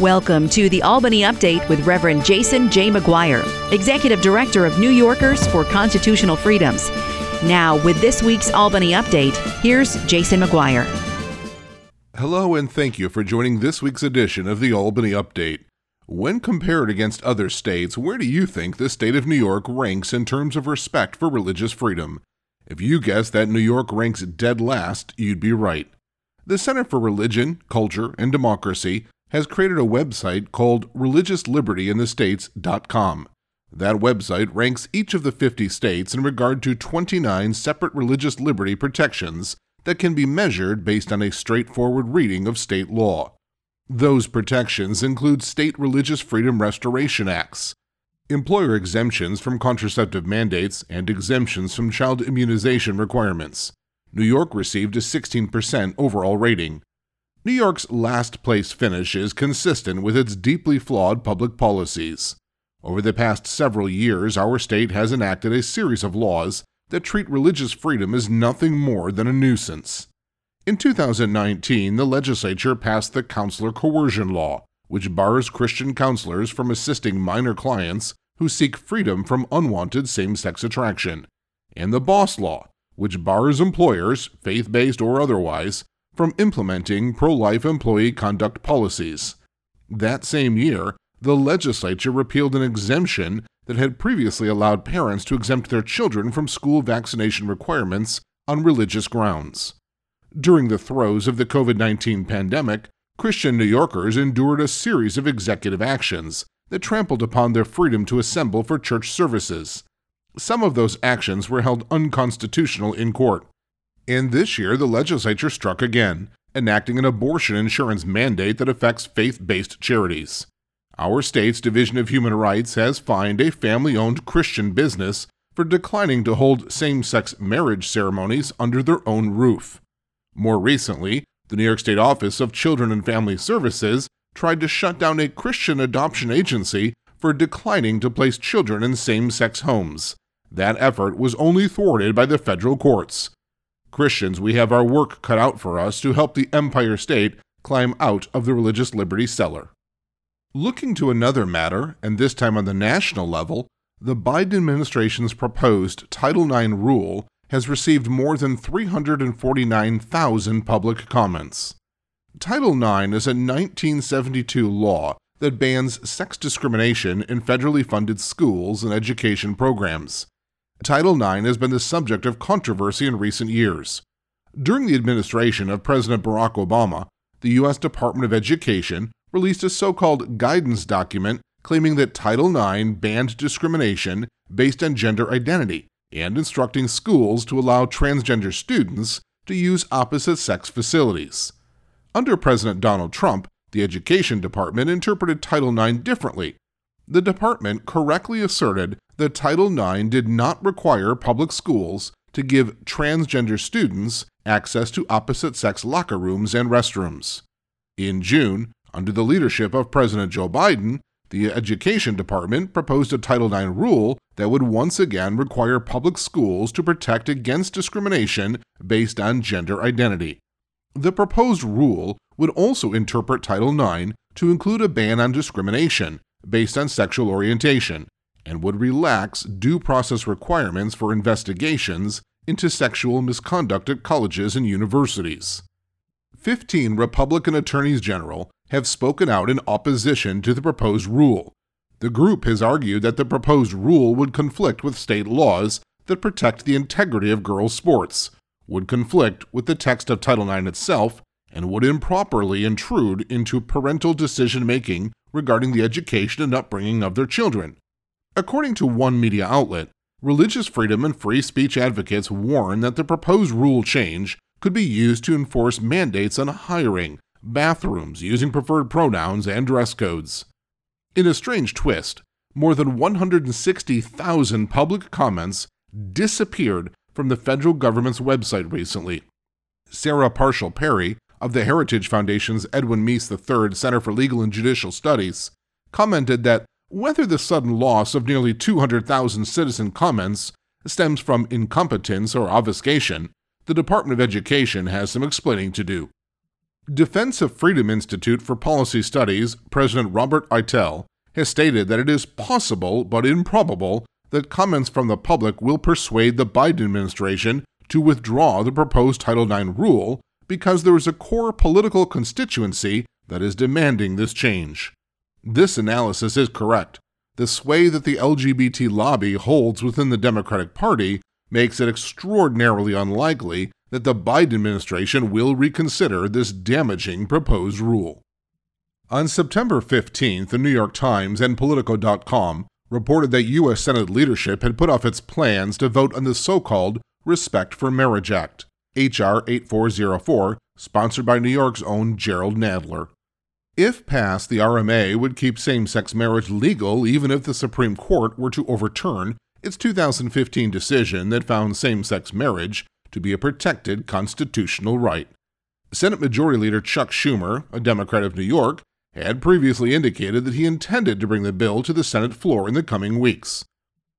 Welcome to the Albany Update with Reverend Jason J. McGuire, Executive Director of New Yorkers for Constitutional Freedoms. Now, with this week's Albany Update, here's Jason McGuire. Hello, and thank you for joining this week's edition of the Albany Update. When compared against other states, where do you think the state of New York ranks in terms of respect for religious freedom? If you guess that New York ranks dead last, you'd be right. The Center for Religion, Culture, and Democracy has created a website called religiouslibertyinthestates.com. That website ranks each of the 50 states in regard to 29 separate religious liberty protections that can be measured based on a straightforward reading of state law. Those protections include state religious freedom restoration acts, employer exemptions from contraceptive mandates, and exemptions from child immunization requirements. New York received a 16% overall rating. New York's last place finish is consistent with its deeply flawed public policies. Over the past several years, our state has enacted a series of laws that treat religious freedom as nothing more than a nuisance. In 2019, the legislature passed the Counselor Coercion Law, which bars Christian counselors from assisting minor clients who seek freedom from unwanted same sex attraction, and the Boss Law, which bars employers, faith based or otherwise, from implementing pro life employee conduct policies. That same year, the legislature repealed an exemption that had previously allowed parents to exempt their children from school vaccination requirements on religious grounds. During the throes of the COVID 19 pandemic, Christian New Yorkers endured a series of executive actions that trampled upon their freedom to assemble for church services, some of those actions were held unconstitutional in court. And this year, the legislature struck again, enacting an abortion insurance mandate that affects faith based charities. Our state's Division of Human Rights has fined a family owned Christian business for declining to hold same sex marriage ceremonies under their own roof. More recently, the New York State Office of Children and Family Services tried to shut down a Christian adoption agency for declining to place children in same sex homes. That effort was only thwarted by the federal courts. Christians, we have our work cut out for us to help the Empire State climb out of the religious liberty cellar. Looking to another matter, and this time on the national level, the Biden administration's proposed Title IX rule has received more than 349,000 public comments. Title IX is a 1972 law that bans sex discrimination in federally funded schools and education programs. Title IX has been the subject of controversy in recent years. During the administration of President Barack Obama, the U.S. Department of Education released a so called guidance document claiming that Title IX banned discrimination based on gender identity and instructing schools to allow transgender students to use opposite sex facilities. Under President Donald Trump, the Education Department interpreted Title IX differently. The department correctly asserted that Title IX did not require public schools to give transgender students access to opposite sex locker rooms and restrooms. In June, under the leadership of President Joe Biden, the Education Department proposed a Title IX rule that would once again require public schools to protect against discrimination based on gender identity. The proposed rule would also interpret Title IX to include a ban on discrimination based on sexual orientation, and would relax due process requirements for investigations into sexual misconduct at colleges and universities. Fifteen Republican attorneys general have spoken out in opposition to the proposed rule. The group has argued that the proposed rule would conflict with state laws that protect the integrity of girls' sports, would conflict with the text of Title IX itself, and would improperly intrude into parental decision making regarding the education and upbringing of their children. According to one media outlet, religious freedom and free speech advocates warn that the proposed rule change could be used to enforce mandates on hiring, bathrooms, using preferred pronouns, and dress codes. In a strange twist, more than 160,000 public comments disappeared from the federal government's website recently. Sarah Parshall Perry of the Heritage Foundation's Edwin Meese III Center for Legal and Judicial Studies commented that whether the sudden loss of nearly 200,000 citizen comments stems from incompetence or obfuscation, the Department of Education has some explaining to do. Defense of Freedom Institute for Policy Studies President Robert Eitel has stated that it is possible but improbable that comments from the public will persuade the Biden administration to withdraw the proposed Title IX rule because there is a core political constituency that is demanding this change. This analysis is correct. The sway that the LGBT lobby holds within the Democratic Party makes it extraordinarily unlikely that the Biden administration will reconsider this damaging proposed rule. On September 15th, the New York Times and Politico.com reported that U.S. Senate leadership had put off its plans to vote on the so called Respect for Marriage Act, H.R. 8404, sponsored by New York's own Jerrold Nadler. If passed, the RMA would keep same sex marriage legal even if the Supreme Court were to overturn its 2015 decision that found same sex marriage to be a protected constitutional right. Senate Majority Leader Chuck Schumer, a Democrat of New York, had previously indicated that he intended to bring the bill to the Senate floor in the coming weeks.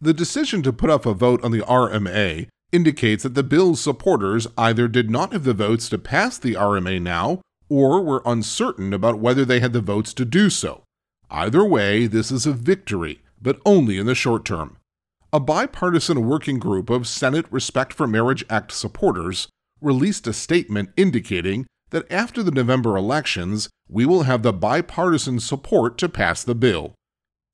The decision to put off a vote on the RMA indicates that the bill's supporters either did not have the votes to pass the RMA now or were uncertain about whether they had the votes to do so. Either way, this is a victory, but only in the short term. A bipartisan working group of Senate Respect for Marriage Act supporters released a statement indicating that after the November elections, we will have the bipartisan support to pass the bill.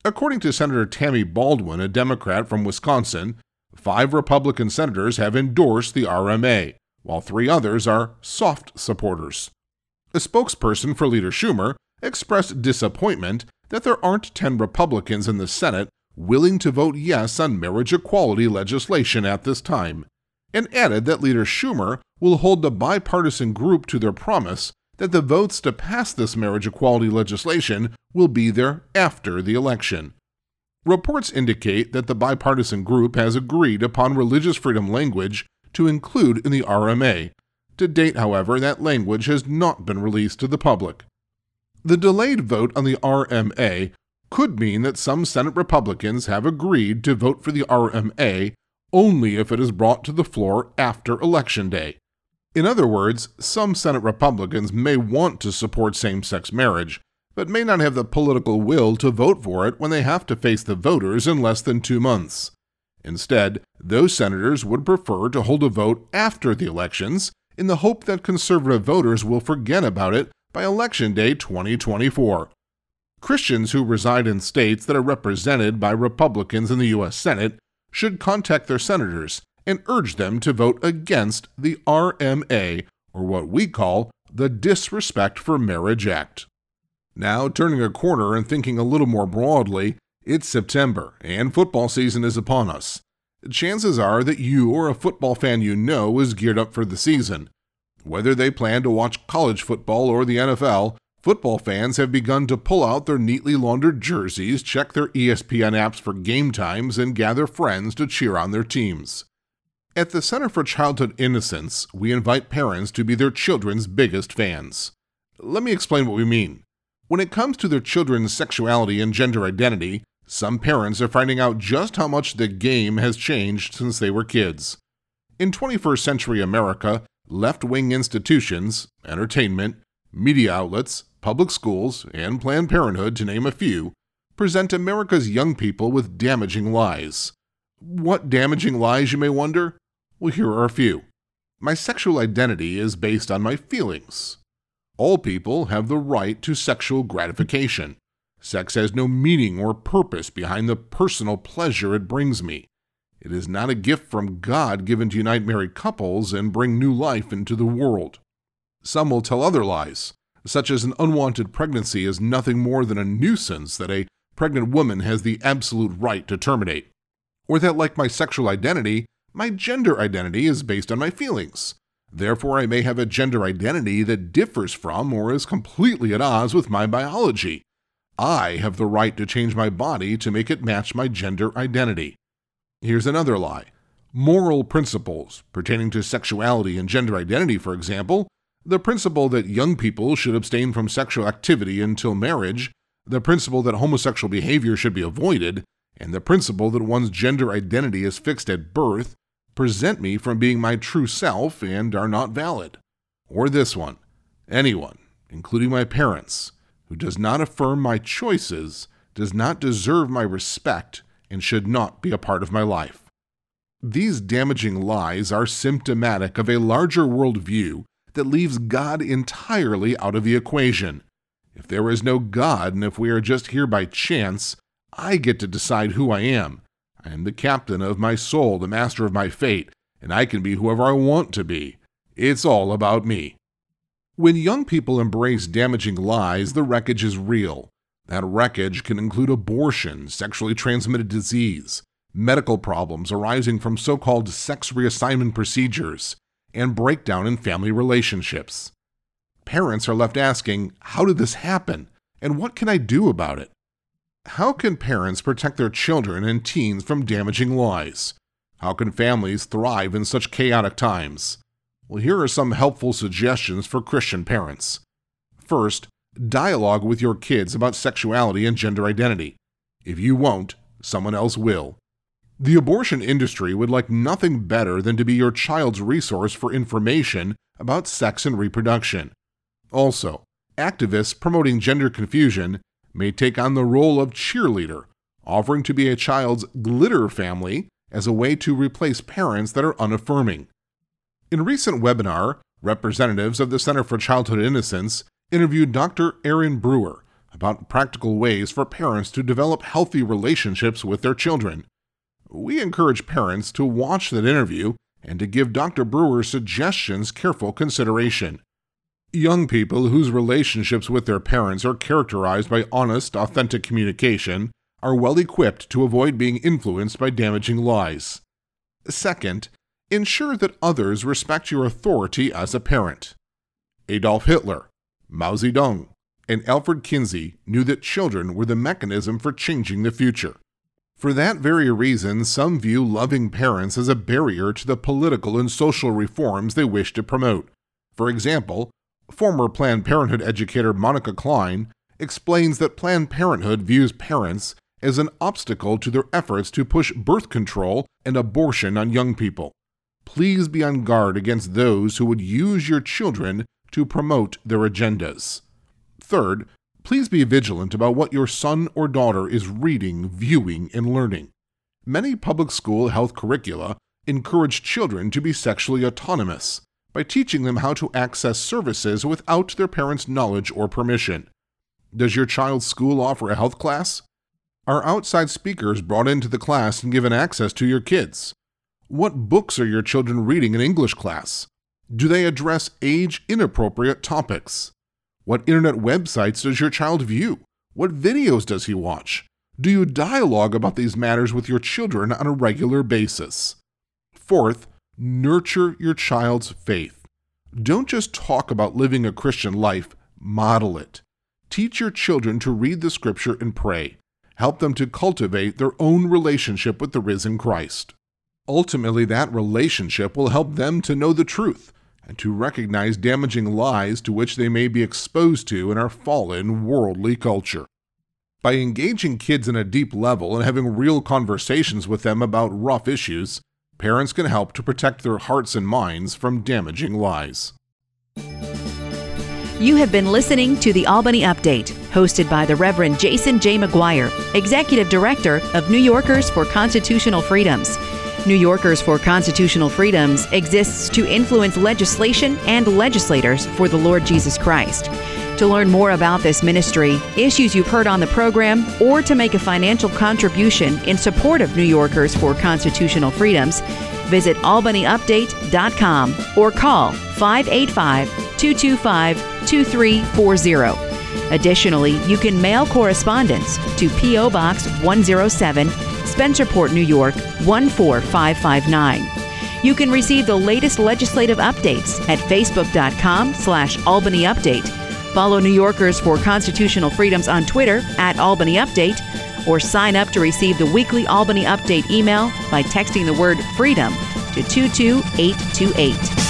According to Senator Tammy Baldwin, a Democrat from Wisconsin, five Republican senators have endorsed the RMA, while three others are soft supporters. A spokesperson for Leader Schumer expressed disappointment that there aren't 10 Republicans in the Senate willing to vote yes on marriage equality legislation at this time, and added that Leader Schumer will hold the bipartisan group to their promise that the votes to pass this marriage equality legislation will be there after the election. Reports indicate that the bipartisan group has agreed upon religious freedom language to include in the RMA. To date, however, that language has not been released to the public. The delayed vote on the RMA could mean that some Senate Republicans have agreed to vote for the RMA only if it is brought to the floor after Election Day. In other words, some Senate Republicans may want to support same sex marriage, but may not have the political will to vote for it when they have to face the voters in less than two months. Instead, those senators would prefer to hold a vote after the elections in the hope that conservative voters will forget about it by Election Day 2024. Christians who reside in states that are represented by Republicans in the U.S. Senate should contact their senators and urge them to vote against the RMA, or what we call the Disrespect for Marriage Act. Now, turning a corner and thinking a little more broadly, it's September and football season is upon us. Chances are that you or a football fan you know is geared up for the season. Whether they plan to watch college football or the NFL, football fans have begun to pull out their neatly laundered jerseys, check their ESPN apps for game times, and gather friends to cheer on their teams. At the Center for Childhood Innocence, we invite parents to be their children's biggest fans. Let me explain what we mean. When it comes to their children's sexuality and gender identity, some parents are finding out just how much the game has changed since they were kids. In 21st century America, left wing institutions, entertainment, media outlets, public schools, and Planned Parenthood, to name a few, present America's young people with damaging lies. What damaging lies, you may wonder? Well, here are a few. My sexual identity is based on my feelings. All people have the right to sexual gratification. Sex has no meaning or purpose behind the personal pleasure it brings me. It is not a gift from God given to unite married couples and bring new life into the world. Some will tell other lies, such as an unwanted pregnancy is nothing more than a nuisance that a pregnant woman has the absolute right to terminate. Or that, like my sexual identity, my gender identity is based on my feelings. Therefore, I may have a gender identity that differs from or is completely at odds with my biology. I have the right to change my body to make it match my gender identity. Here's another lie. Moral principles pertaining to sexuality and gender identity, for example, the principle that young people should abstain from sexual activity until marriage, the principle that homosexual behavior should be avoided, and the principle that one's gender identity is fixed at birth present me from being my true self and are not valid. Or this one Anyone, including my parents, who does not affirm my choices does not deserve my respect and should not be a part of my life. These damaging lies are symptomatic of a larger worldview that leaves God entirely out of the equation. If there is no God and if we are just here by chance, I get to decide who I am. I am the captain of my soul, the master of my fate, and I can be whoever I want to be. It's all about me. When young people embrace damaging lies, the wreckage is real. That wreckage can include abortion, sexually transmitted disease, medical problems arising from so called sex reassignment procedures, and breakdown in family relationships. Parents are left asking, How did this happen? And what can I do about it? How can parents protect their children and teens from damaging lies? How can families thrive in such chaotic times? Well, here are some helpful suggestions for Christian parents. First, dialogue with your kids about sexuality and gender identity. If you won't, someone else will. The abortion industry would like nothing better than to be your child's resource for information about sex and reproduction. Also, activists promoting gender confusion may take on the role of cheerleader, offering to be a child's glitter family as a way to replace parents that are unaffirming. In a recent webinar, representatives of the Center for Childhood Innocence interviewed Dr. Aaron Brewer about practical ways for parents to develop healthy relationships with their children. We encourage parents to watch that interview and to give Dr. Brewer's suggestions careful consideration. Young people whose relationships with their parents are characterized by honest, authentic communication are well equipped to avoid being influenced by damaging lies. Second, Ensure that others respect your authority as a parent. Adolf Hitler, Mao Zedong, and Alfred Kinsey knew that children were the mechanism for changing the future. For that very reason, some view loving parents as a barrier to the political and social reforms they wish to promote. For example, former Planned Parenthood educator Monica Cline explains that Planned Parenthood views parents as an obstacle to their efforts to push birth control and abortion on young people please be on guard against those who would use your children to promote their agendas. Third, please be vigilant about what your son or daughter is reading, viewing, and learning. Many public school health curricula encourage children to be sexually autonomous by teaching them how to access services without their parents' knowledge or permission. Does your child's school offer a health class? Are outside speakers brought into the class and given access to your kids? What books are your children reading in English class? Do they address age inappropriate topics? What internet websites does your child view? What videos does he watch? Do you dialogue about these matters with your children on a regular basis? Fourth, nurture your child's faith. Don't just talk about living a Christian life, model it. Teach your children to read the scripture and pray. Help them to cultivate their own relationship with the risen Christ. Ultimately, that relationship will help them to know the truth and to recognize damaging lies to which they may be exposed to in our fallen worldly culture. By engaging kids in a deep level and having real conversations with them about rough issues, parents can help to protect their hearts and minds from damaging lies. You have been listening to the Albany Update, hosted by the Reverend Jason J. McGuire, Executive Director of New Yorkers for Constitutional Freedoms. New Yorkers for Constitutional Freedoms exists to influence legislation and legislators for the Lord Jesus Christ. To learn more about this ministry, issues you've heard on the program, or to make a financial contribution in support of New Yorkers for Constitutional Freedoms, visit albanyupdate.com or call 585 225 2340. Additionally, you can mail correspondence to P.O. Box 107, Spencerport, New York 14559. You can receive the latest legislative updates at facebook.com slash Albany Update. Follow New Yorkers for Constitutional Freedoms on Twitter at Albany Update, or sign up to receive the weekly Albany Update email by texting the word freedom to 22828.